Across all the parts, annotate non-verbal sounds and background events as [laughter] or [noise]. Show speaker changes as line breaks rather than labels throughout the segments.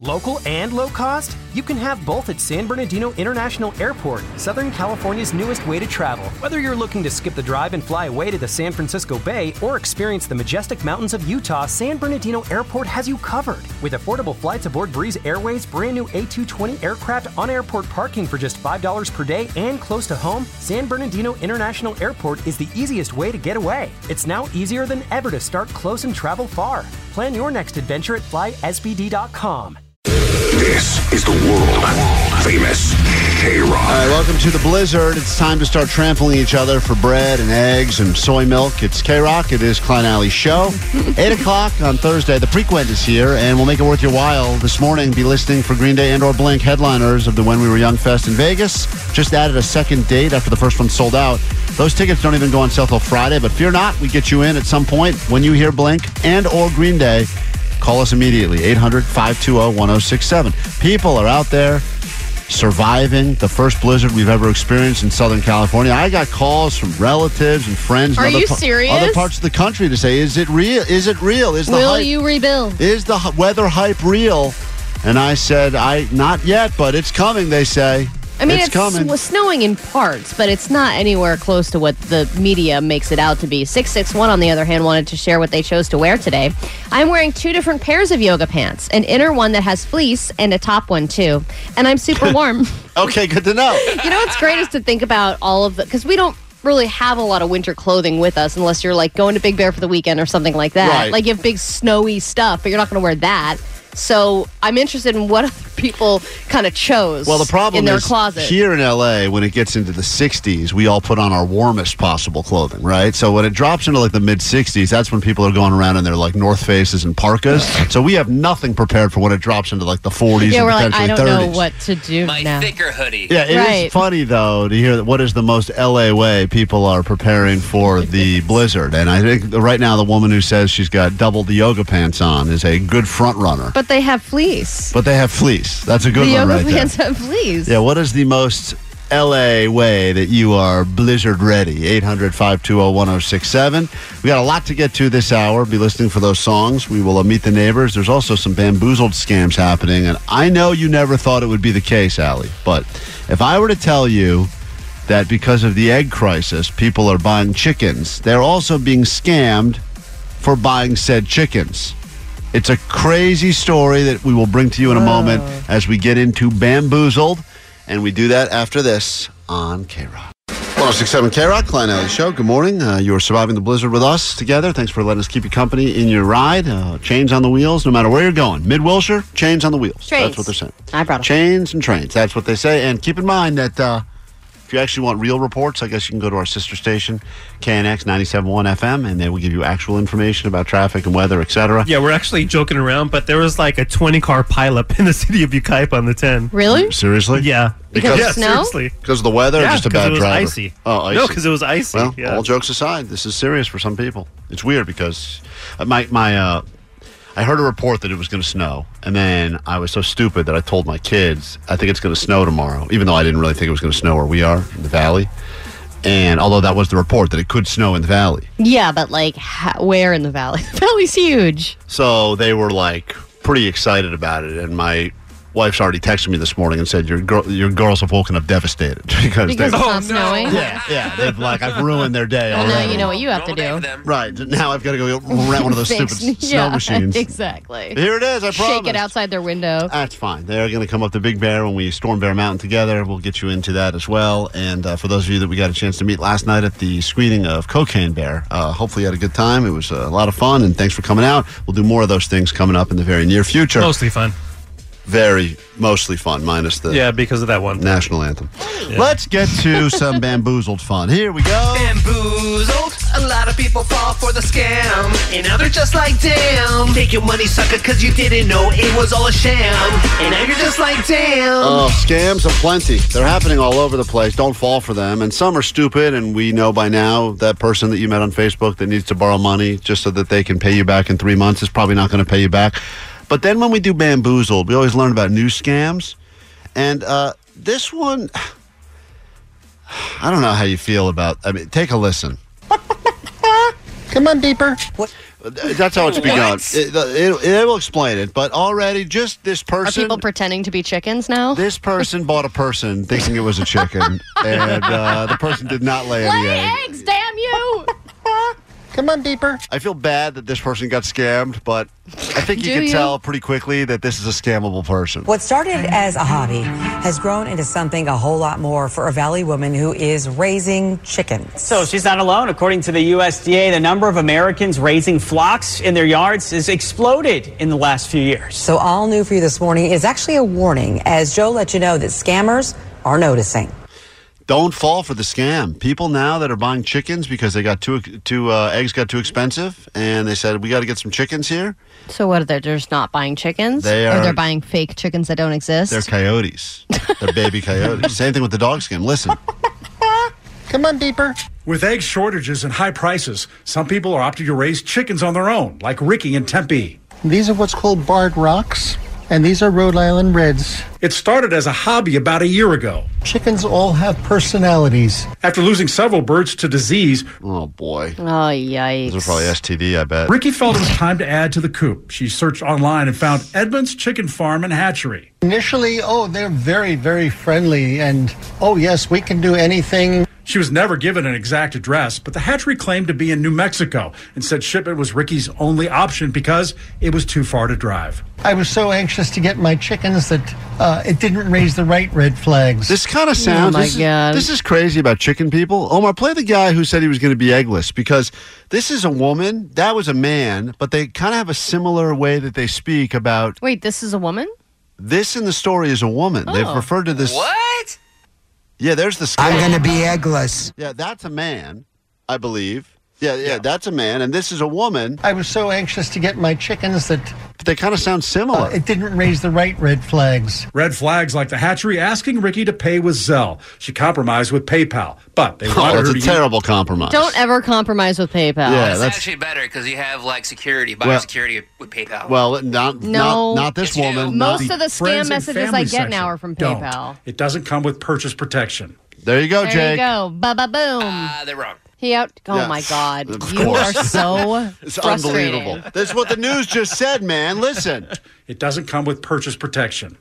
Local and low cost? You can have both at San Bernardino International Airport, Southern California's newest way to travel. Whether you're looking to skip the drive and fly away to the San Francisco Bay or experience the majestic mountains of Utah, San Bernardino Airport has you covered. With affordable flights aboard Breeze Airways' brand new A220 aircraft on airport parking for just $5 per day and close to home, San Bernardino International Airport is the easiest way to get away. It's now easier than ever to start close and travel far. Plan your next adventure at flysbd.com.
This is the world famous K Rock.
All right, welcome to the Blizzard. It's time to start trampling each other for bread and eggs and soy milk. It's K Rock. It is Klein Ally Show. [laughs] 8 o'clock on Thursday. The Prequent is here, and we'll make it worth your while this morning. Be listening for Green Day and or Blink headliners of the When We Were Young Fest in Vegas. Just added a second date after the first one sold out. Those tickets don't even go on sale till Friday, but fear not, we get you in at some point when you hear Blink and or Green Day. Call us immediately, 800 520 1067. People are out there surviving the first blizzard we've ever experienced in Southern California. I got calls from relatives and friends
Are
in other,
you serious?
other parts of the country to say, is it real? Is it real? Is the
Will
hype,
you rebuild?
is the weather hype real? And I said, I not yet, but it's coming, they say.
I mean,
it's,
it's, snowing in parts, but it's not anywhere close to what the media makes it out to be. 661, on the other hand, wanted to share what they chose to wear today. I'm wearing two different pairs of yoga pants an inner one that has fleece and a top one, too. And I'm super warm. [laughs]
okay, good to know. [laughs]
you know what's great is to think about all of the, because we don't really have a lot of winter clothing with us unless you're like going to Big Bear for the weekend or something like that.
Right.
Like you have big snowy stuff, but you're not going to wear that. So I'm interested in what [laughs] other people kind of chose
Well, the problem
in their
is
closet.
here in LA, when it gets into the 60s, we all put on our warmest possible clothing, right? So when it drops into like the mid 60s, that's when people are going around in their like North Faces and parkas. [laughs] So we have nothing prepared for when it drops into like the 40s
yeah,
and
we're like, I don't
30s.
know what to do
My
now.
thicker hoodie.
Yeah, it is
Right.
funny though to hear that what is the most LA way people are preparing for [laughs] the blizzard. And I think right now the woman who says she's got double the yoga pants on is a good front runner.
But they have fleece.
But they have fleece. That's a good
the
one
yoga
right there.
pants have fleece.
Yeah, what is the most LA way that you are blizzard ready? 800 520 1067. We got a lot to get to this hour. Be listening for those songs. We will uh, meet the neighbors. There's also some bamboozled scams happening. And I know you never thought it would be the case, Allie, but if I were to tell you that because of the egg crisis, people are buying chickens, they're also being scammed for buying said chickens. It's a crazy story that we will bring to you in a moment as we get into Bamboozled. And we do that after this on K Rock. 1067 K Rock, Klein Ally Show. Good morning. Uh, you are surviving the blizzard with us together. Thanks for letting us keep you company in your ride. Uh, chains on the wheels, no matter where you're going. Mid Wilshire, chains on the wheels.
Trains.
That's what they're saying.
I brought 'em.
Chains and trains. That's what they say. And keep in mind that uh, if you actually want real reports, I guess you can go to our sister station, KNX 97.1 FM, and they will give you actual information about traffic and weather, etc.
Yeah, we're actually joking around, but there was like a 20 car pileup in the city of Yucaipa on the 10.
Really?
Seriously?
Yeah.
Because
yeah,
of snow?
seriously.
Because of the weather
Yeah,
or just a
'cause
bad
it was
driver?
icy.
Oh, icy.
No, because it was icy.
Well,
yeah.
all jokes aside, this is serious for some people. It's weird because uh, my my uh, I heard a report that it was going to snow, and then I was so stupid that I told my kids I think it's going to snow tomorrow, even though I didn't really think it was going to snow where we are in the valley. And although that was the report that it could snow in the valley,
Yeah, but like ha- where in the valley? [laughs] The valley's huge.
so they were like pretty excited about it. And my wife's already texted me this morning and said your girl, your girls have woken up devastated [laughs] because,
Because
they
it's
Oh,
not
no.
snowing.
yeah yeah they've like I've ruined their day.
Well, now you know what you have to
Normal day
do.
them.
Right. Now I've got to go [laughs] rent one of those stupid [laughs]
yeah,
snow machines.
Exactly.
Here it is. I promise.
Shake it outside their window.
That's fine. They're going to come up to Big Bear when we storm Bear Mountain together. We'll get you into that as well. And uh, for those of you that we got a chance to meet last night at the screening of Cocaine Bear, uh, hopefully you had a good time. It was uh, a lot of fun, and thanks for coming out. We'll do more of those things coming up in the very near future.
Mostly fun.
Very mostly fun, minus the
Yeah, because of that one.
national anthem. Let's get to [laughs] some bamboozled fun. Here we go.
Bamboozled. A lot of people fall for the scam. And now they're just like, damn. Take your money, sucker, cause you didn't know it was all a sham. And now you're just like, damn.
Oh, scams are plenty. They're happening all over the place. Don't fall for them. And some are stupid, and we know by now that person that you met on Facebook that needs to borrow money just so that they can pay you back in three months is probably not going to pay you back. But then when we do bamboozled, we always learn about new scams. And uh, this one, [sighs] I don't know how you feel about. I mean, take a listen. [laughs]
Come on, Beeper.
That's how it's begun. It, it, it will explain it, but already just this
Are
person.
people pretending to be chickens now?
This person bought a person thinking it was a chicken, [laughs] and uh, the person did not lay any
Lay
eggs.
eggs, damn you! [laughs]
Come on, Beeper.
I feel bad that this person got scammed, but I think you
Do
can
you?
tell pretty quickly that this is a scammable person.
What started as a hobby has grown into something a whole lot more for a Valley woman who is raising chickens.
So she's not alone. According to the USDA, the number of Americans raising flocks in their yards has exploded in the last few years.
So all new for you this morning is actually a warning as Joe let you know that scammers are noticing.
Don't fall for the scam. People now that are buying chickens because they got too too uh, eggs got too expensive, and they said we got to get some chickens here.
So what? Are They're just not buying chickens,
They
or
are-
they're buying fake chickens that don't exist.
They're coyotes. They're baby coyotes. Same thing with the dog scam. Listen, [laughs]
Come on, deeper.
With egg shortages and high prices, some people are opting to raise chickens on their own, like Ricky in Tempe.
These are what's called barred rocks, and these are Rhode Island Reds.
It started as a hobby about a year ago.
Chickens all have personalities.
After losing several birds to disease,
oh boy,
oh yikes!
those are probably STD. I bet.
Ricky felt it was time to add to the coop. She searched online and found Edmonds Chicken Farm and Hatchery.
Initially, oh, they're very, very friendly, and oh, yes, we can do anything.
She was never given an exact address, but the hatchery claimed to be in New Mexico and said shipment was Ricky's only option because it was too far to drive.
I was so anxious to get my chickens that uh, Uh, it didn't raise the right red flags.
This kind of oh sounds.
my
this, is,
God.
this is crazy about chicken people. Omar, play the guy who said he was going to be eggless because this is a woman. That was a man, but they kind of have a similar way that they speak about
Wait, this is a woman?
this in the story is a woman. They've
Oh.
referred to this.
What?
Yeah, there's the.
I'm going to be eggless.
Yeah, that's a man, I believe. Yeah, yeah, that's a man, and this is a woman.
I was so anxious to get my chickens that
But they kind of sound similar.
uh, it didn't raise the right red flags.
Red flags like the hatchery asking Ricky to pay with Zelle. She compromised with PayPal, but they [laughs]
oh,
wanted
that's
her
a
to
terrible compromise.
Don't ever compromise with PayPal.
Yeah,
It's
that's
actually better because you have like security,
Well-
biosecurity with PayPal.
well, not
No.
not, not this woman. not-
Most of the scam messages I get
section.
now are from
Don't.
PayPal.
It doesn't come with purchase protection.
there you go,
There
Jake.
you go. Ba ba boom.
Ah, they're wrong.
He out. Oh
Yeah.
my God!
Of
You
course.
are so [laughs]
It's
frustrating.
unbelievable. That's what the news just said, man. Listen,
It doesn't come with purchase protection.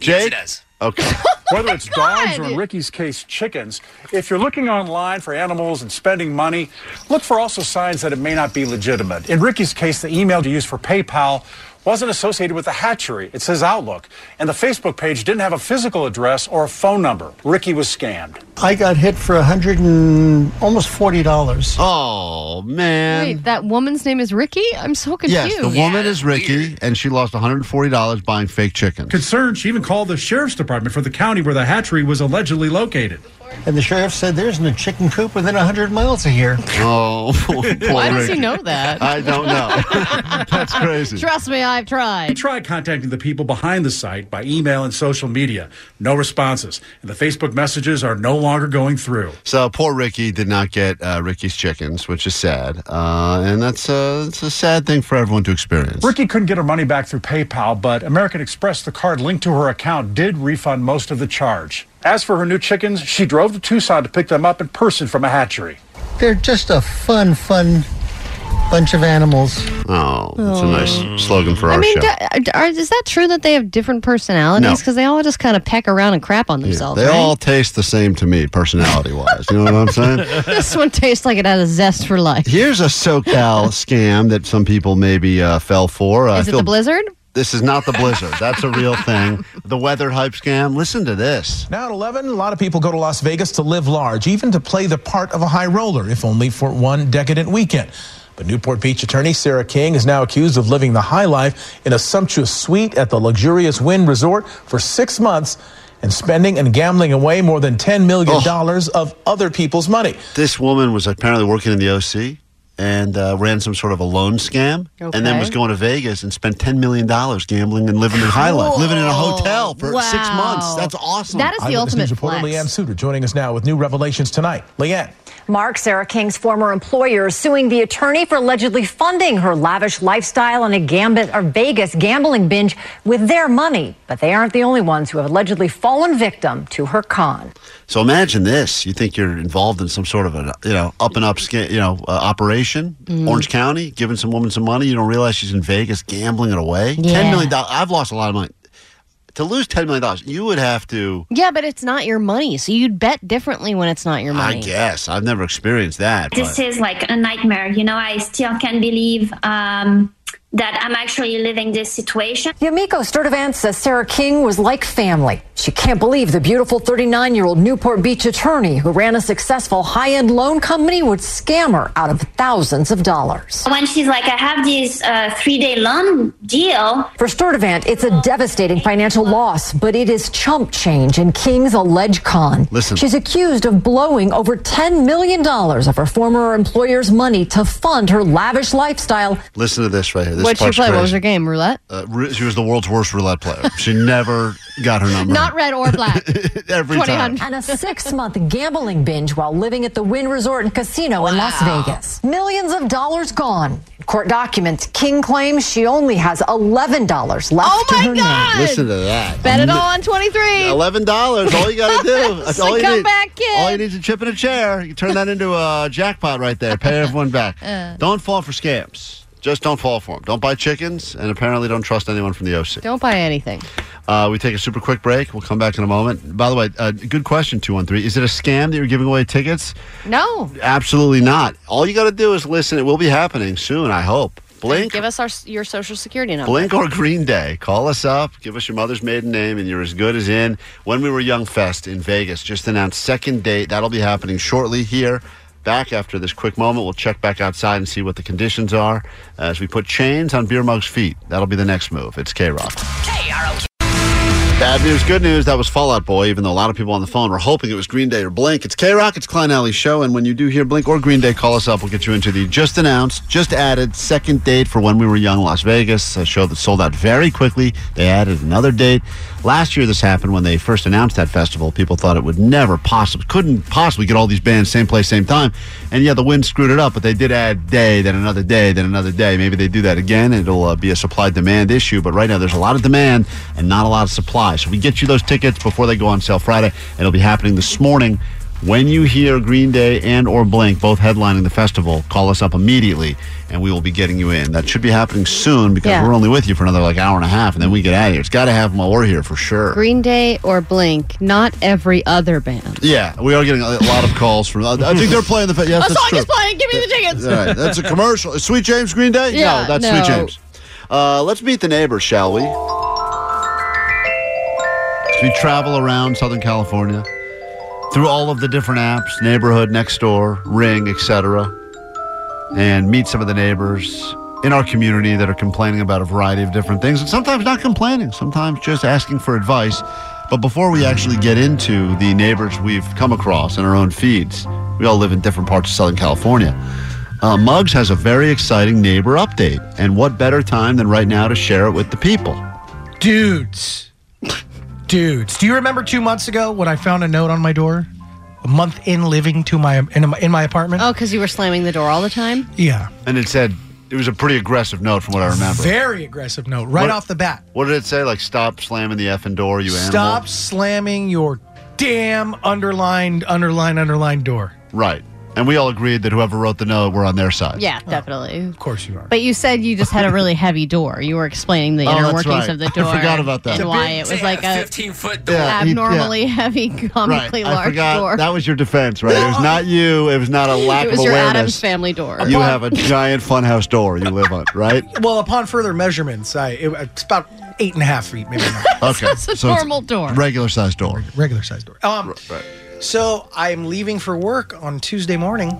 Yes,
Jake.
it does.
Okay. [laughs]
Whether it's dogs or in Ricky's case, chickens, if you're looking online for animals and spending money, look for also signs that it may not be legitimate. In Ricky's case, the email to use for PayPal wasn't associated with the hatchery. It says Outlook. And the Facebook page didn't have a physical address or a phone number. Ricky was scammed.
I got hit for a hundred and almost forty dollars.
Oh man.
Wait, that woman's name is Ricky. I'm so confused.
Yes, the woman is Ricky, and she lost $140 buying fake chickens.
Concerned, she even called the sheriff's department for the county where the hatchery was allegedly located.
And the sheriff said there isn't a chicken coop within a hundred miles of here. [laughs]
Oh, [laughs] [laughs]
Why does he know that?
I don't know. That's crazy.
Trust me, I've
We
tried.
tried contacting the people behind the site by email and social media. No responses. And the Facebook messages are no longer going through.
So poor Ricky did not get uh, Ricky's chickens, which is sad, uh, and that's uh, it's a sad thing for everyone to experience.
Ricky couldn't get her money back through PayPal, but American Express, the card linked to her account, did refund most of the charge. As for her new chickens, she drove to Tucson to pick them up in person from a hatchery.
They're just a fun, fun bunch of animals.
Oh, that's a nice slogan for our
I
our
mean,
show.
d- are, is that true that they have different personalities?
No.
Because they all just kind of peck around and crap on themselves.
they
right?
all taste the same to me, personality-wise. You know what I'm saying? [laughs]
this one tastes like it has a zest for life.
Here's a SoCal scam that some people maybe uh, fell for. Uh,
Is
I
it
feel-
the blizzard?
This is not the blizzard. That's a real thing. The weather hype scam. Listen to this.
Now at 11, a lot of people go to Las Vegas to live large, even to play the part of a high roller, if only for one decadent weekend.
But Newport Beach attorney Sarah King is now accused of living the high life in a sumptuous suite at the luxurious Wynn Resort for six months and spending and gambling away more than $10 million oh. of other people's money.
This woman was apparently working in the OC and uh, ran some sort of a loan scam and then was going to Vegas and spent $10 million gambling and living in high life, living in a hotel for six months. That's awesome.
That is the
Eyewitness
ultimate
News reporter
flex.
Leanne Suter joining us now with new revelations tonight. Leanne.
Mark, Sarah King's former employer, is suing the attorney for allegedly funding her lavish lifestyle and a gambit or Vegas gambling binge with their money. But they aren't the only ones who have allegedly fallen victim to her con.
So imagine this: you think you're involved in some sort of a you know up and up you know uh, operation,
Mm-hmm.
Orange County, giving some woman some money. You don't realize she's in Vegas gambling it away.
Yeah.
Ten million dollars. I've lost a lot of money. To lose ten million dollars, you would have to.
Yeah, but it's not your money, so you'd bet differently when it's not your money.
I guess I've never experienced that.
This
but-
is like a nightmare. You know, I still can't believe um, that I'm actually living this situation.
Yamiko Sturdivant says Sarah King was like family. She can't believe the beautiful 39 year old Newport Beach attorney who ran a successful high end loan company would scam her out of thousands of dollars.
When she's like, I have this uh, three day loan deal.
For Sturdivant, it's a devastating financial loss, but it is chump change in King's alleged con.
Listen.
She's accused of blowing over $10 million of her former employer's money to fund her lavish lifestyle.
Listen to this right here. This
What'd she
part's
play? What was
crazy.
her game? Roulette?
Uh, ru- she was the world's worst roulette player. She never got her number.
Not red or black. [laughs]
every time.
And a six month gambling binge while living at the Wynn Resort and Casino in Las Vegas. Millions of dollars gone. Court documents, King claims she only has $11 left
Oh
to
my
her
God!
name.
Listen to that.
Bet it all on 23.
Eleven dollars. All you got to do. [laughs] That's all you
come
need.
back, kid.
All you need is a chip and a chair. You turn that into a jackpot right there. Pay everyone back. [laughs]
Uh.
Don't fall for scams. Just don't fall for them. Don't buy chickens, and apparently don't trust anyone from the OC.
Don't buy anything.
Uh, we take a super quick break. We'll come back in a moment. By the way, uh, good question. Two one three. Is it a scam that you're giving away tickets?
No.
Absolutely not. All you got to do is listen. It will be happening soon. I hope. Blink.
Give us our your social security number.
Blink or Green Day. Call us up. Give us your mother's maiden name, and you're as good as in. When We Were Young Fest in Vegas just announced second date. That'll be happening shortly here. Back after this quick moment, we'll check back outside and see what the conditions are as we put chains on Beer Mug's feet. That'll be the next move. It's K Rock. Bad news, good news. That was Fall Out Boy, even though a lot of people on the phone were hoping it was Green Day or Blink. It's K Rock, it's Klein Ally Show. And when you do hear Blink or Green Day, call us up. We'll get you into the just announced, just added second date for When We Were Young Las Vegas, a show that sold out very quickly. They added another date. Last year, this happened when they first announced that festival. People thought it would never possibly, couldn't possibly get all these bands same place, same time. And yeah, the wind screwed it up, but they did add day, then another day, then another day. Maybe they do that again. It'll uh, be a supply demand issue. But right now, there's a lot of demand and not a lot of supply. So we get you those tickets before they go on sale Friday. And it'll be happening this morning. When you hear Green Day and or Blink both headlining the festival, call us up immediately and we will be getting you in. That should be happening soon because
Yeah.
we're only with you for another like hour and a half and then we get out of here. It's got to happen while we're here for sure.
Green Day or Blink, not every other band.
Yeah, we are getting a lot of calls from. I think they're playing the. Yes,
a
that's
song
true.
is playing. Give me the tickets.
All right, that's a commercial. Sweet James Green Day?
Yeah,
no, that's
no.
Sweet James. Uh, let's meet the neighbors, shall we? As we travel around Southern California through all of the different apps, neighborhood, next door, ring, etc., and meet some of the neighbors in our community that are complaining about a variety of different things, and sometimes not complaining, sometimes just asking for advice. But before we actually get into the neighbors we've come across in our own feeds, we all live in different parts of Southern California. Uh, Muggs has a very exciting neighbor update, and what better time than right now to share it with the people?
Dudes. Dudes. Do you remember two months ago when I found a note on my door? A month in living to my in, my- in my apartment?
Oh, because you were slamming the door all the time?
Yeah.
And it said it was a pretty aggressive note from what I remember.
Very aggressive note, right
What-
off the bat.
What did it say? Like, stop slamming the effing door, you animal.
Stop slamming your damn underlined, underlined, underlined door.
Right. And we all agreed that whoever wrote the note, we're on their side.
Yeah, definitely.
Of course you are.
But you said you just had a really heavy door. You were explaining the
Oh,
inner
that's
workings
right.
of the door.
I
door.
forgot about that.
And
It's
why it was like a
15 foot
Yeah, he-
abnormally
yeah.
heavy, comically
Right. I
large
forgot.
door.
That was your defense, right? It was not you. It was not a [laughs] lack
it was
of
your
awareness.
Addams family door.
You have a giant funhouse door you live on, right? [laughs]
Well, upon further measurements, I it, it's about eight and a half feet, maybe not. [laughs]
Okay.
It's a
So it's
normal door.
Regular sized door.
regular sized door. Um,
Right.
So I'm leaving for work on Tuesday morning,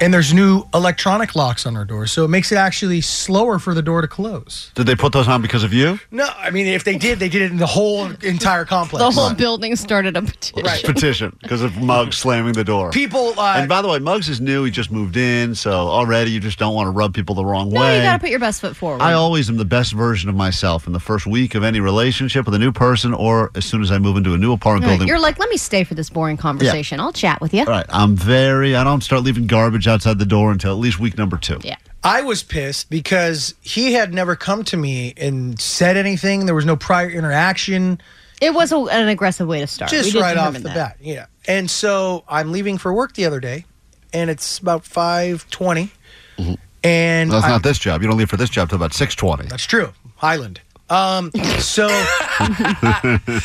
and there's new electronic locks on our door, so it makes it actually slower for the door to close.
Did they put those on because of you?
No, I mean if they did, they did it in the whole entire complex.
The whole building started a petition.
Petition because of Muggs slamming the door.
People, uh,
and by the way, Muggs is new. He just moved in, so already you just don't want to rub people the wrong
No,
way.
you got to put your best foot forward.
I always am the best version of myself in the first week of any relationship with a new person, or as soon as I move into a new apartment
Right,
building.
You're like, let me stay for this boring conversation. I'll chat with you.
All right, I'm very. I don't start leaving garbage outside the door until at least week number two.
Yeah.
I was pissed because he had never come to me and said anything. There was no prior interaction.
It was a, an aggressive way to start.
Just
did
right off the
that.
bat. Yeah. And so I'm leaving for work the other day, and it's about 520. Mm-hmm. And
That's
I-
not this job. You don't leave for this job till about six twenty.
That's true. Highland. Um, so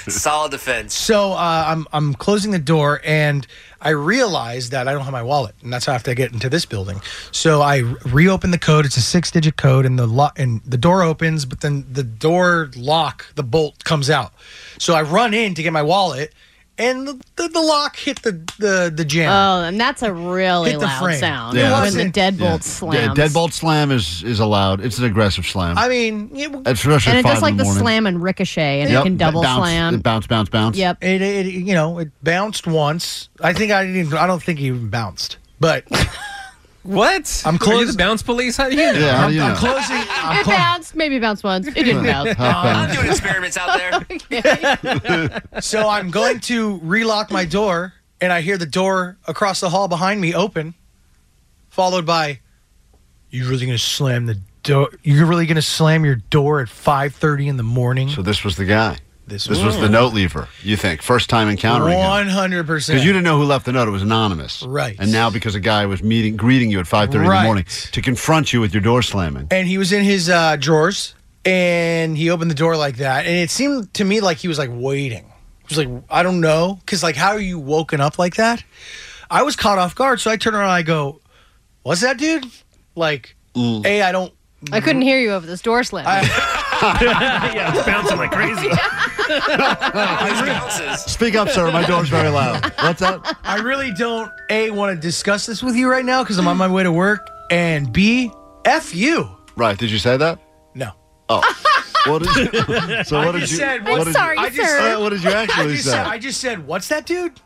Solid defense.
so uh, I'm I'm closing the door and I realize that I don't have my wallet and that's how I have to get into this building. So I reopen the code. It's a six digit code and the lock and the door opens, but then the door lock, the bolt comes out. So I run in to get my wallet and the, the, the lock hit the the the jam.
Oh, and that's a really
Hit the
loud
frame.
sound
Yeah.
when the
Wasn't-
deadbolt slams.
Yeah, deadbolt slam is is allowed. It's an aggressive slam.
I mean, it,
Especially
and
at
it
five
does like the
the
slam and ricochet, and
Yep,
it can double
bounce,
slam.
It bounce, bounce, bounce.
Yep.
It, it you know it bounced once. I think I didn't. I don't think he even bounced. But [laughs]
What?
I'm
Are you
closing.
the bounce police? How do you know?
Yeah, how do you
I'm
know?
closing. I'm
it
clo-
bounced, maybe bounced once. It didn't bounce.
I'm doing experiments out there. [laughs]
so I'm going to relock my door, and I hear the door across the hall behind me open, followed by, "You really gonna slam the door? You're really gonna slam your door at 5:30 in the morning?"
So this was the guy.
This
This was the note leaver. You think first time encountering him?
One hundred percent.
Because you didn't know who left the note, it was anonymous,
Right.
And now because a guy was meeting, greeting you at five thirty in
Right.
the morning to confront you with your door slamming.
and he was in his uh, drawers, and he opened the door like that, and it seemed to me like he was like waiting. He was like, I don't know, because like, how are you woken up like that? I was caught off guard, so I turn around, and I go, "What's that, dude?" Like, a, I don't.
I couldn't hear you over this door slam. [laughs] [laughs]
yeah, it's bouncing like crazy. [laughs]
Speak up, sir. My door's very loud. What's that?
I really don't a want to discuss this with you right now because I'm on my way to work, and b f you.
Right? Did you say that?
No.
Oh. What did you? [laughs] So
I
what did
just
you?
said,
what
what-
did
sorry,
you,
I just,
sir.
Uh, what did you
I
actually
just
say?
said, I just said, "What's that, dude?"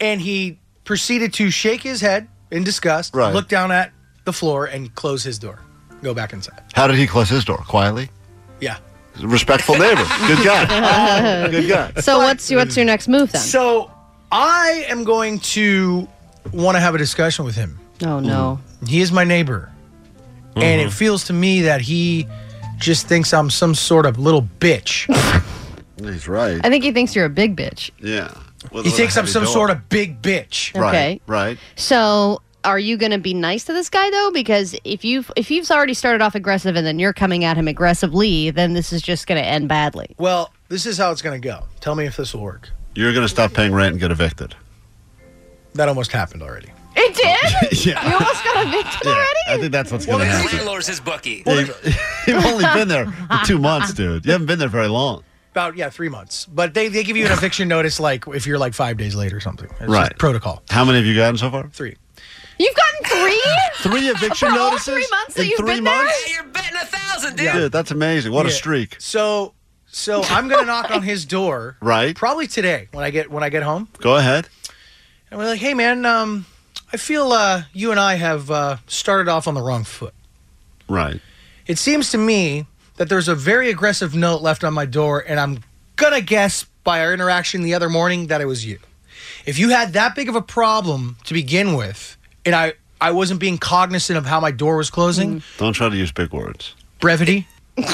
And he proceeded to shake his head in disgust,
Right.
look down at the floor, and close his door. Go back inside.
How did he close his door? Quietly.
Yeah.
Respectful neighbor. Good guy. Good guy.
so what's your, what's your next move then?
So I am going to want to have a discussion with him.
oh no.
He is my neighbor, and it mm-hmm. feels to me that he just thinks I'm some sort of little bitch.
He's right.
I think he thinks you're a big bitch.
Yeah. With-
he thinks I'm some
door.
sort of big bitch.
Okay.
Right. Right.
So are you going to be nice to this guy though? Because if you've if you've already started off aggressive and then you're coming at him aggressively, then this is just going to end badly.
Well, this is how it's going to go. Tell me if this will work.
You're going to stop paying rent and get evicted.
That almost happened already.
It did. [laughs]
Yeah.
You almost got evicted already.
I think that's what's going to
his
happen.
landlord's his bookie.
Yeah, you've, [laughs] you've only been there for two months, dude. You haven't been there very long.
About yeah, three months. But they, they give you an eviction notice like if you're like five days late or something. It's
Right.
just protocol.
How many have you gotten so far?
Three.
You've gotten three. [laughs]
Three eviction
For all
notices
three months that
in
you've
three
been
months.
Hey, you're betting a thousand, dude.
Dude, that's amazing. What a
Yeah.
streak.
So so I'm gonna knock on his door [laughs]
Right.
probably today when I get when I get home.
Go ahead.
And we're like, hey man, um, I feel uh, you and I have uh, started off on the wrong foot.
Right.
It seems to me that there's a very aggressive note left on my door, and I'm gonna guess by our interaction the other morning that it was you. If you had that big of a problem to begin with, and I I wasn't being cognizant of how my door was closing,
Don't try to use big words.
brevity, [laughs]
There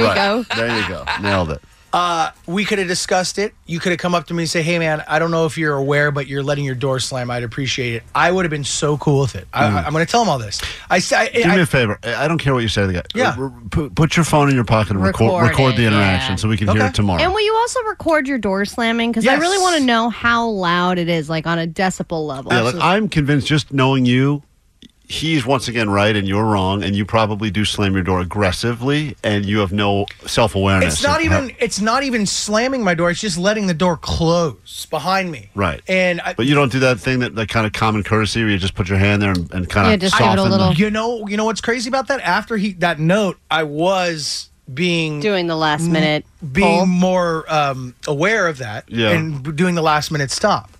you
Right.
go.
There you go. Nailed it.
Uh, we could have discussed it. You could have come up to me and say, "Hey man, I don't know if you're aware, but you're letting your door slam. I'd appreciate it." I would have been so cool with it. I, I'm going to tell him all this. I say,
Do me a favor. I I don't care what you say to the guy.
Yeah.
R- r- Put, put your phone in your pocket and record,
Record
record, the interaction
yeah.
so we can hear it tomorrow.
And will you also record your door slamming? Because I really want to know how loud it is, like on a decibel level.
yeah, like, I'm convinced just knowing you, he's once again right and you're wrong, and you probably do slam your door aggressively, and you have no self awareness.
It's not even. It's not even slamming my door. It's just letting the door close behind me.
right.
And I,
but you don't do that thing that, that kind of common courtesy where you just put your hand there and, and kind of just soften A the-
You know, you know what's crazy about that? After he that note, I was being
Doing the last minute
being
pull.
more um, aware of that,
Yeah.
and doing the last minute stop.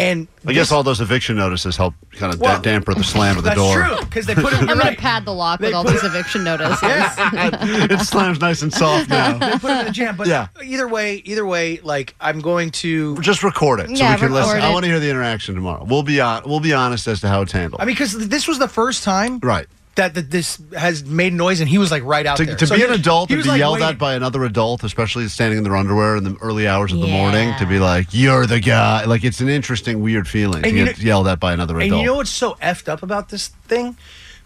And
I guess all those eviction notices help kind of
Well,
damper the slam of the
that's
door.
true because they put it. [laughs]
I'm gonna pad the lock with all these eviction notices. [laughs]
it slams nice and soft now.
they put it in a jam. But
Yeah.
either way, either way, like I'm going to
Just record it so
Yeah,
we can listen.
record
I want to hear the interaction tomorrow. We'll be on, we'll be honest as to how it's handled.
I mean, because this was the first time,
right?
That, that this has made noise, and he was like right out
to,
there.
to
So
be
he
an
was-
adult
he
and
was,
be
like,
yelled
waiting.
at by another adult, especially standing in their underwear in the early hours of the morning, to be like, "You're the guy." Like it's an interesting, weird feeling to
And you
get
know-
yelled at by another
And
adult.
And you know what's so effed up about this thing?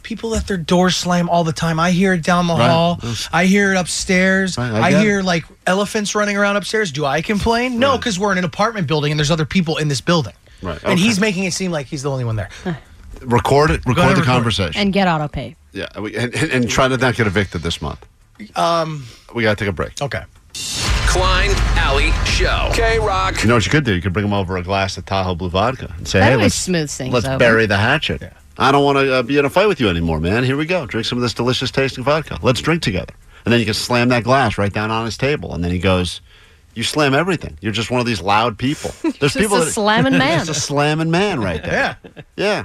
People let their doors slam all the time. I hear it down the
Right.
hall. I hear it upstairs.
I
I, hear
it.
like elephants running around upstairs. Do I complain? No, because we're in an apartment building and there's other people in this building.
Right.
And he's making it seem like he's the only one there. [laughs]
record it, record the
record
conversation.
And get auto pay.
yeah, we- and, and, and try to not get evicted this month.
Um.
We got to take a break.
Okay.
Klein Ally Show. K Rock.
You know what you could do? You could bring them over a glass of Tahoe Blue Vodka and say,
That
"Hey, let's
smooths things
let's
over.
bury the hatchet. I don't want to uh, be in a fight with you anymore, man. Here we go. Drink some of this delicious tasting vodka. Let's drink together." And then you can slam that glass right down on his table, and then he goes. You slam everything. You're just one of these loud people. [laughs] There's
Just
people
a
that
slamming [laughs] man.
Just a slamming man right there. Yeah, yeah.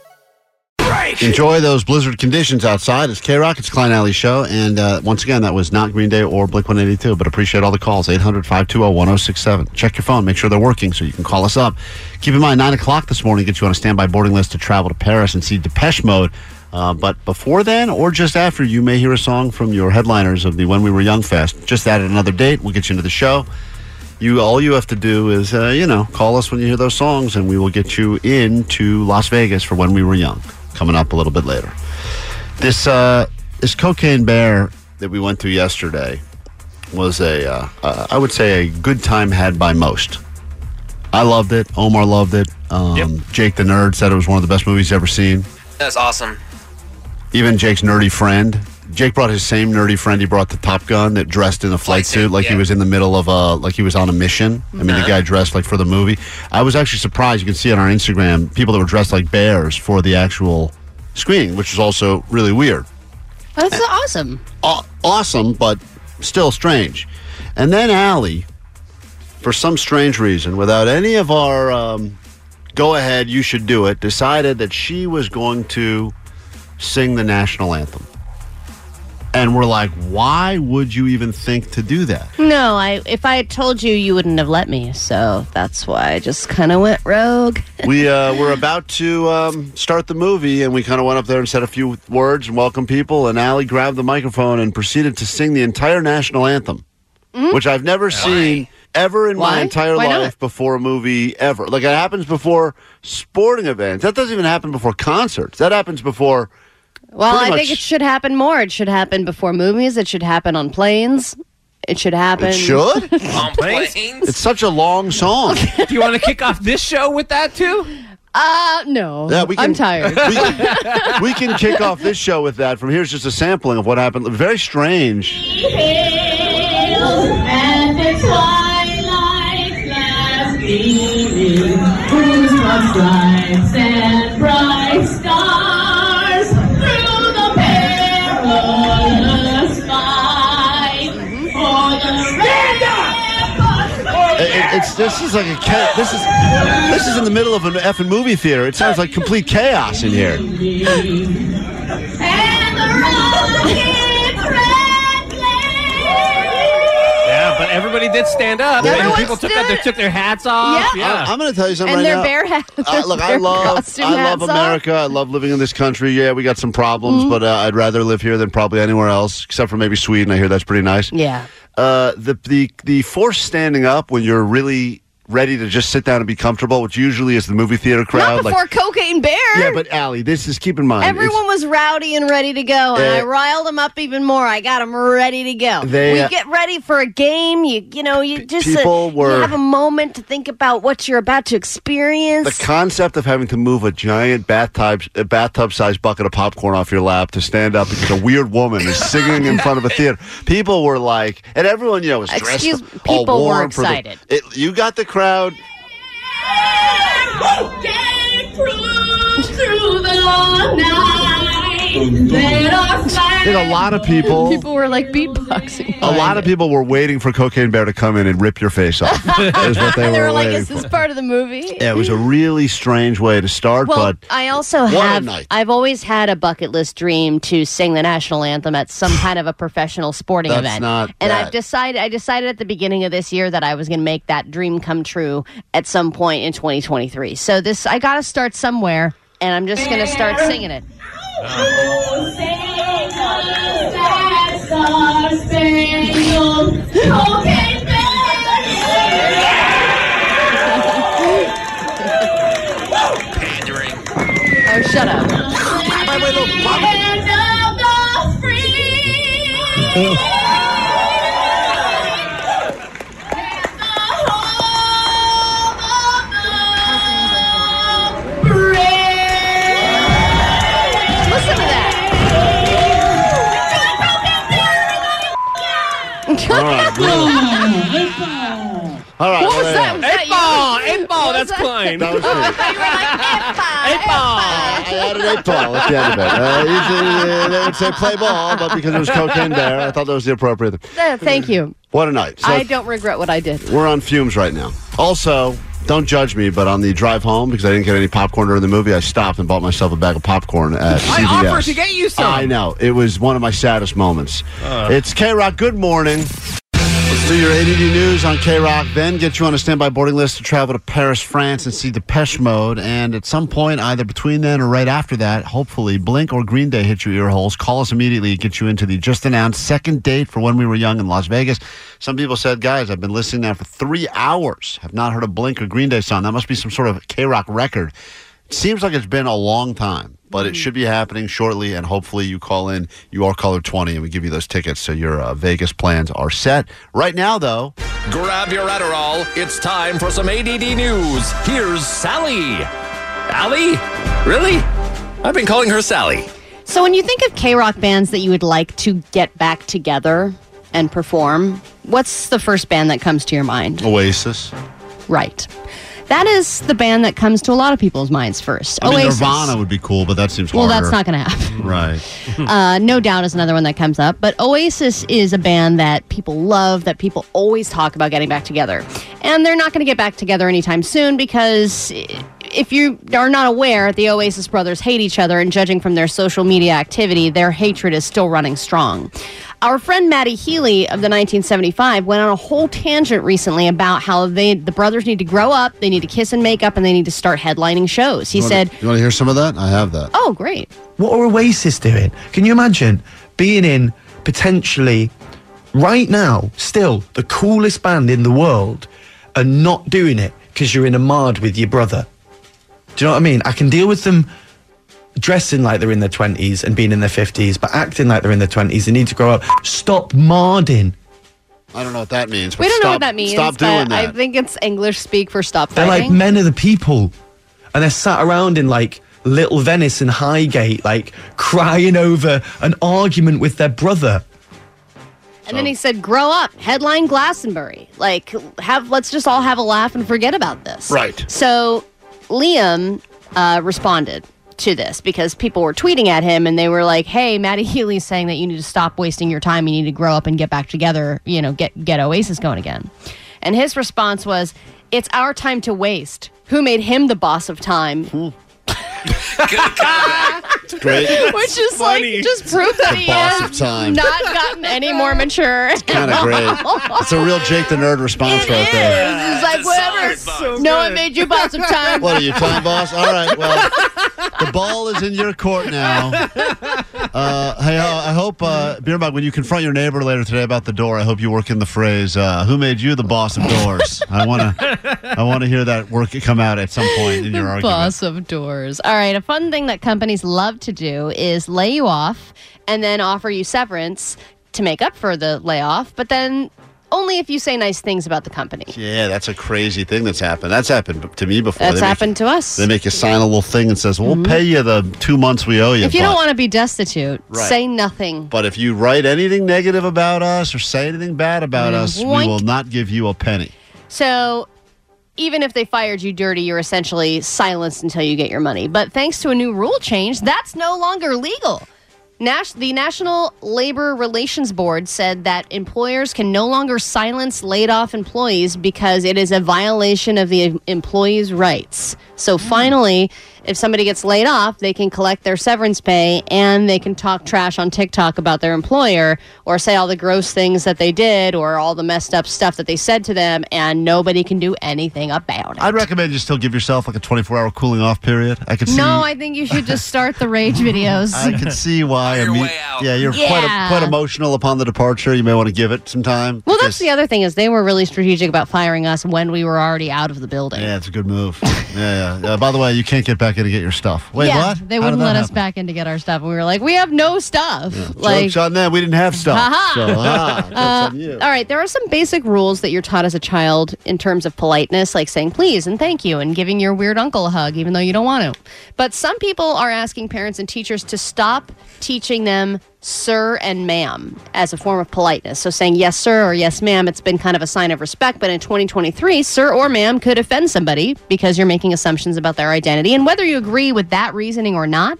Enjoy those blizzard conditions outside. It's K Rock. It's Klein Ally Show. And uh, once again, that was not Green Day or Blink 182, but appreciate all the calls. 800 520 1067. Check your phone. Make sure they're working so you can call us up. Keep in mind, 9 o'clock this morning gets you on a standby boarding list to travel to Paris and see Depeche Mode Uh, but before then, or just after, you may hear a song from your headliners of the When We Were Young Fest. Just added another date. We'll get you into the show. You all you have to do is, uh, you know, call us when you hear those songs, and we will get you into Las Vegas for When We Were Young. Coming up a little bit later. This uh, this cocaine bear that we went through yesterday was a, uh, uh, I would say, a good time had by most. I loved it. Omar loved it. Um, Jake the nerd said it was one of the best movies he's ever seen.
That's awesome.
Even Jake's nerdy friend. Jake brought his same nerdy friend he brought the Top Gun that dressed in a flight, suit, like he was in the middle of a like he was on a mission. I mean, the
Uh-huh.
guy dressed like for the movie. I was actually surprised. You can see on our Instagram people that were dressed like bears for the actual screening, which is also really weird.
That's awesome.
Aw- awesome, but still strange. And then Allie, for some strange reason, without any of our um, go ahead, you should do it, decided that she was going to sing the national anthem. And we're like, why would you even think to do that?
No, I if I had told you, you wouldn't have let me. So that's why I just kind of went rogue. [laughs]
we uh, were about to um, start the movie, and we kind of went up there and said a few words and welcome people. And Allie grabbed the microphone and proceeded to sing the entire national anthem, which I've never seen ever in my entire
Why not?
life before a movie ever. Like it happens before sporting events. That doesn't even happen before concerts. That happens before.
Well,
pretty
I think it should happen more. It should happen before movies. It should happen on planes. It should happen.
It should. [laughs]
On [laughs] planes?
It's such a long song. [laughs]
Do you want to kick off this show with that too?
Uh, no.
Yeah, we can,
I'm tired.
We, we can kick off this show with that. From here's just a sampling of what happened. Very strange.
And the twilight's last gleaming, whose broad stripes and bright stars
it's this is like a this is this is in the middle of an effing movie theater. It sounds like complete chaos in here.
Everybody did stand up.
Yeah,
and
everyone
people took, their, took their hats off.
Yeah.
Yeah.
I, am going to tell you something
and
right
their
now.
bear hats.
Uh, look, I love I love
hats off.
America. I love living in this country. Yeah, we got some problems,
Mm-hmm.
but uh, I'd rather live here than probably anywhere else, except for maybe Sweden. I hear that's pretty nice.
Yeah.
Uh, the the the force standing up when you're really ready to just sit down and be comfortable, which usually is the movie theater crowd.
Not before Cocaine Bear.
yeah, but Allie, this is keep in mind.
Everyone was rowdy and ready to go, and
Uh,
I riled them up even more. I got them ready to go.
They,
we
uh,
get ready for a game. You, you know, you just uh,
people were-
you have a moment to think about what you're about to experience.
The concept of having to move a giant bathtub bathtub sized bucket of popcorn off your lap to stand up because a weird woman is singing in front of a theater. People were like, and everyone, you know, was dressed
Excuse- people were
warm the-
excited.
it, you got the crowd.
Get through, through the night. Let our flag
Did a lot of people.
People were like beatboxing.
A lot of people were waiting for Cocaine Bear to come in and rip your face off. [laughs] is what they,
they
were,
were like, "Is this
for.
part of the movie?"
Yeah, it was a really strange way to start,
Well,
but
I also have. I've always had a bucket list dream to sing the national anthem at some kind of a professional sporting
That's
event.
not
and
that.
I've decided. I decided at the beginning of this year that I was going to make that dream come true at some point in 2023. So this, I got to start somewhere, and I'm just going to start singing it.
Oh, sing us that star-spangled cocaine
Pandering.
Shut up!
Of the free.
Listen
ball.
What
That's
was that?
Klein.
That was me.
Eight ball.
I added eight ball at the end of it. Uh, usually uh, they would say play ball, but because it was Cocaine there, I thought that was the appropriate thing.
Uh, Thank you.
What a night. So
I don't regret what I did.
we're on fumes right now. Also, don't judge me, but on the drive home, because I didn't get any popcorn during the movie, I stopped and bought myself a bag of popcorn at
I
CVS.
offered to get you some.
I know. It was one of my saddest moments.
Uh.
It's K Rock. Good morning. Do your ADD news on K Rock, then get you on a standby boarding list to travel to Paris, France, and see Depeche Mode. And at some point, either between then or right after that, hopefully, Blink or Green Day hit your ear holes. Call us immediately, get you into the just announced second date for when we were young in Las Vegas. Some people said, guys, I've been listening now for three hours, have not heard a Blink or Green Day song. That must be some sort of K Rock record. It seems like it's been a long time, but it should be happening shortly. And hopefully, you call in. You are caller 20, and we give you those tickets so your uh, Vegas plans are set. Right now, though,
Grab your Adderall. It's time for some ADD news. Here's Sally. Allie? Really? I've been calling her Sally.
So when you think of K rock bands that you would like to get back together and perform, what's the first band that comes to your mind?
Oasis.
Right. That is the band that comes to a lot of people's minds first.
I mean,
Oasis.
Nirvana would be cool, but that seems
Well,
harder.
that's not going to happen. [laughs]
Right. [laughs]
Uh, no doubt is another one that comes up. But Oasis is a band that people love, that people always talk about getting back together. And they're not going to get back together anytime soon because if you are not aware, the Oasis brothers hate each other, and judging from their social media activity, their hatred is still running strong. Our friend Matty Healy of the 1975 went on a whole tangent recently about how they the brothers need to grow up, they need to kiss and make up, and they need to start headlining shows. He
You wanna-
said,
You want to hear some of that? I have that.
"Oh, great!
What are Oasis doing? Can you imagine being in potentially right now, still the coolest band in the world, and not doing it because you're in a mard with your brother? Do you know what I mean? I can deal with them dressing like they're in their 20s and being in their 50s, but acting like they're in their 20s. They need to grow up. Stop marding.
I don't know what that means. But
We don't
stop,
know what that means.
Stop
but
doing that.
I think it's English speak for stop
They're
fighting.
like men of the people. And they're sat around in like Little Venice and Highgate, like crying over an argument with their brother.
and then he said, "Grow up, headline Glastonbury. Like, have let's just all have a laugh and forget about this."
Right.
So, Liam uh, responded to this because people were tweeting at him and they were like, "Hey, Matty [laughs] Healy's saying that you need to stop wasting your time. You need to grow up and get back together. You know, get get Oasis going again." And his response was, "It's our time to waste. Who made him the boss of time?"
Great. [laughs]
Which is like just proof that he
boss
has
of time.
not gotten any more mature.
It's Kind of great. It's a real Jake the Nerd response right there.
It's like whatever. no one made you boss of time.
What are you, time boss? All right. Well, the ball is in your court now. [laughs] Uh, hey, uh, I hope, uh, Beerbug, when you confront your neighbor later today about the door, I hope you work in the phrase, uh, "Who made you the boss of doors?" [laughs] I want to, I want to hear that work come out at some point in your argument.
Boss of doors. All right. A fun thing that companies love to do is lay you off and then offer you severance to make up for the layoff, but then only if you say nice things about the company.
Yeah, that's a crazy thing that's happened. That's happened to me before.
That's happened to us.
They make you sign a little thing and says, "We'll
Mhm.
pay you the two months we owe you."
If you don't want to be destitute,
Right.
say nothing.
But if you write anything negative about us or say anything bad about
Mm,
us, we will not give you a penny.
So even if they fired you dirty, you're essentially silenced until you get your money. But thanks to a new rule change, that's no longer legal. Nas- the National Labor Relations Board said that employers can no longer silence laid off employees because it is a violation of the employee's rights. So mm. finally, if somebody gets laid off, they can collect their severance pay and they can talk trash on TikTok about their employer or say all the gross things that they did or all the messed up stuff that they said to them, and nobody can do anything about it.
I'd recommend you still give yourself like a 24 hour cooling off period. I could see.
No, I think you should just start the rage [laughs] videos.
I could see why. I mean, yeah, you're quite
Yeah.
quite emotional upon the departure. You may want to give it some time.
Well, that's the other thing is they were really strategic about firing us when we were already out of the building.
Yeah, it's a good move. [laughs] yeah, yeah, yeah. By the way, you can't get back in to get your stuff. Wait,
yeah,
what?
They
How
wouldn't
that
let us
happen?
back in to get our stuff, and we were like, "We have no stuff." Like,
Joke's on them. We didn't have stuff.
Ha-ha.
So, ah,
Uh. All right, there are some basic rules that you're taught as a child in terms of politeness, like saying please and thank you and giving your weird uncle a hug, even though you don't want to. But some people are asking parents and teachers to stop teaching them sir and ma'am as a form of politeness. So saying yes, sir, or yes, ma'am, it's been kind of a sign of respect. But in 2023, sir or ma'am could offend somebody because you're making assumptions about their identity. And whether you agree with that reasoning or not,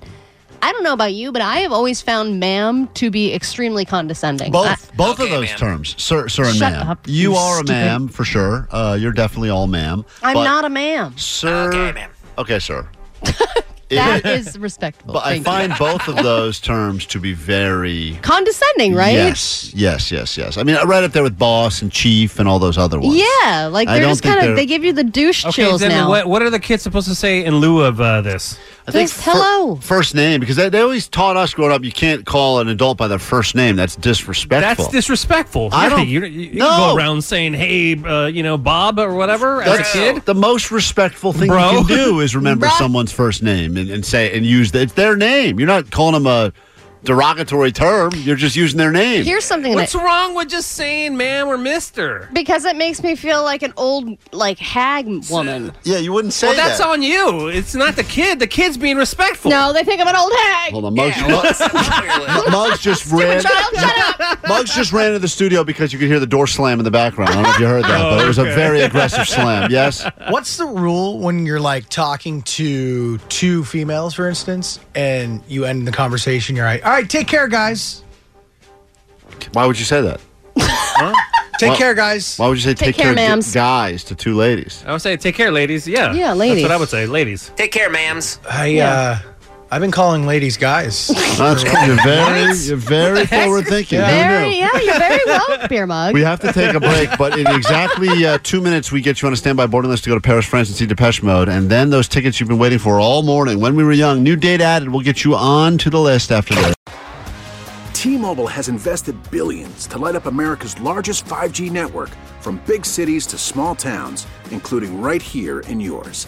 I don't know about you, but I have always found ma'am to be extremely condescending.
Both both of those terms, sir, sir, and
Shut
ma'am.
up,
you
you
are a ma'am for sure. Uh, you're definitely all ma'am.
I'm not a ma'am.
Sir. Okay, sir. [laughs]
That
It- [laughs]
is respectful.
But I
Thank you.
find both of [laughs] those terms to be very
condescending, right?
Yes, yes, yes, yes. I mean, right up there with boss and chief and all those other ones.
Yeah, like
I
they're
don't
just
think
kind of
they're-
they give you the douche
Okay,
chills
then
now.
what, what are the kids supposed to say in lieu of uh, this?
I think
Just hello.
first name because they, they always taught us growing up you can't call an adult by their first name. That's disrespectful.
That's disrespectful.
I
Yeah,
don't-
You, you can
No.
go around saying, "Hey, uh, you know, Bob or whatever." as a kid,
the most respectful thing
Bro.
you can do is remember [laughs] someone's first name and, and say and use the, it's their name. You're not calling them a derogatory term. You're just using their name.
Here's something
What's
that
wrong with just saying "ma'am" or "mister"?
because it makes me feel like an old like hag woman.
Yeah, you wouldn't say
Well, that's
that.
on you. It's not the kid. The kid's being respectful.
No, they think I'm an old hag.
Hold on, Muggs, Muggs- [laughs] Muggs just ran.
Child, shut up. [laughs]
Muggs just ran into the studio because you could hear the door slam in the background. I don't know if you heard that, but it was a very aggressive slam. Yes.
What's the rule when you're like talking to two females, for instance, and you end the conversation? You're like, "All right, take care, guys.
Why would you say that? [laughs]
Take
Why-
care, guys.
Why would you say
Take
take,
care,
care,
ma'ams.
guys to two ladies?
I would say, "Take care, ladies." Yeah,
Yeah, ladies.
That's what I would say, ladies.
Take care, ma'ams.
I uh, I've been calling ladies guys. [laughs]
That's cool. You're very, you're very forward thinking.
Very, yeah, you're very well, [laughs] beer mug.
We have to take a break, but in exactly uh, two minutes, we get you on a standby boarding list to go to Paris, France, and see Depeche Mode. And then those tickets you've been waiting for all morning. When we were young, new date added. We'll get you on to the list after this.
T-Mobile has invested billions to light up America's largest 5G network from big cities to small towns, including right here in yours.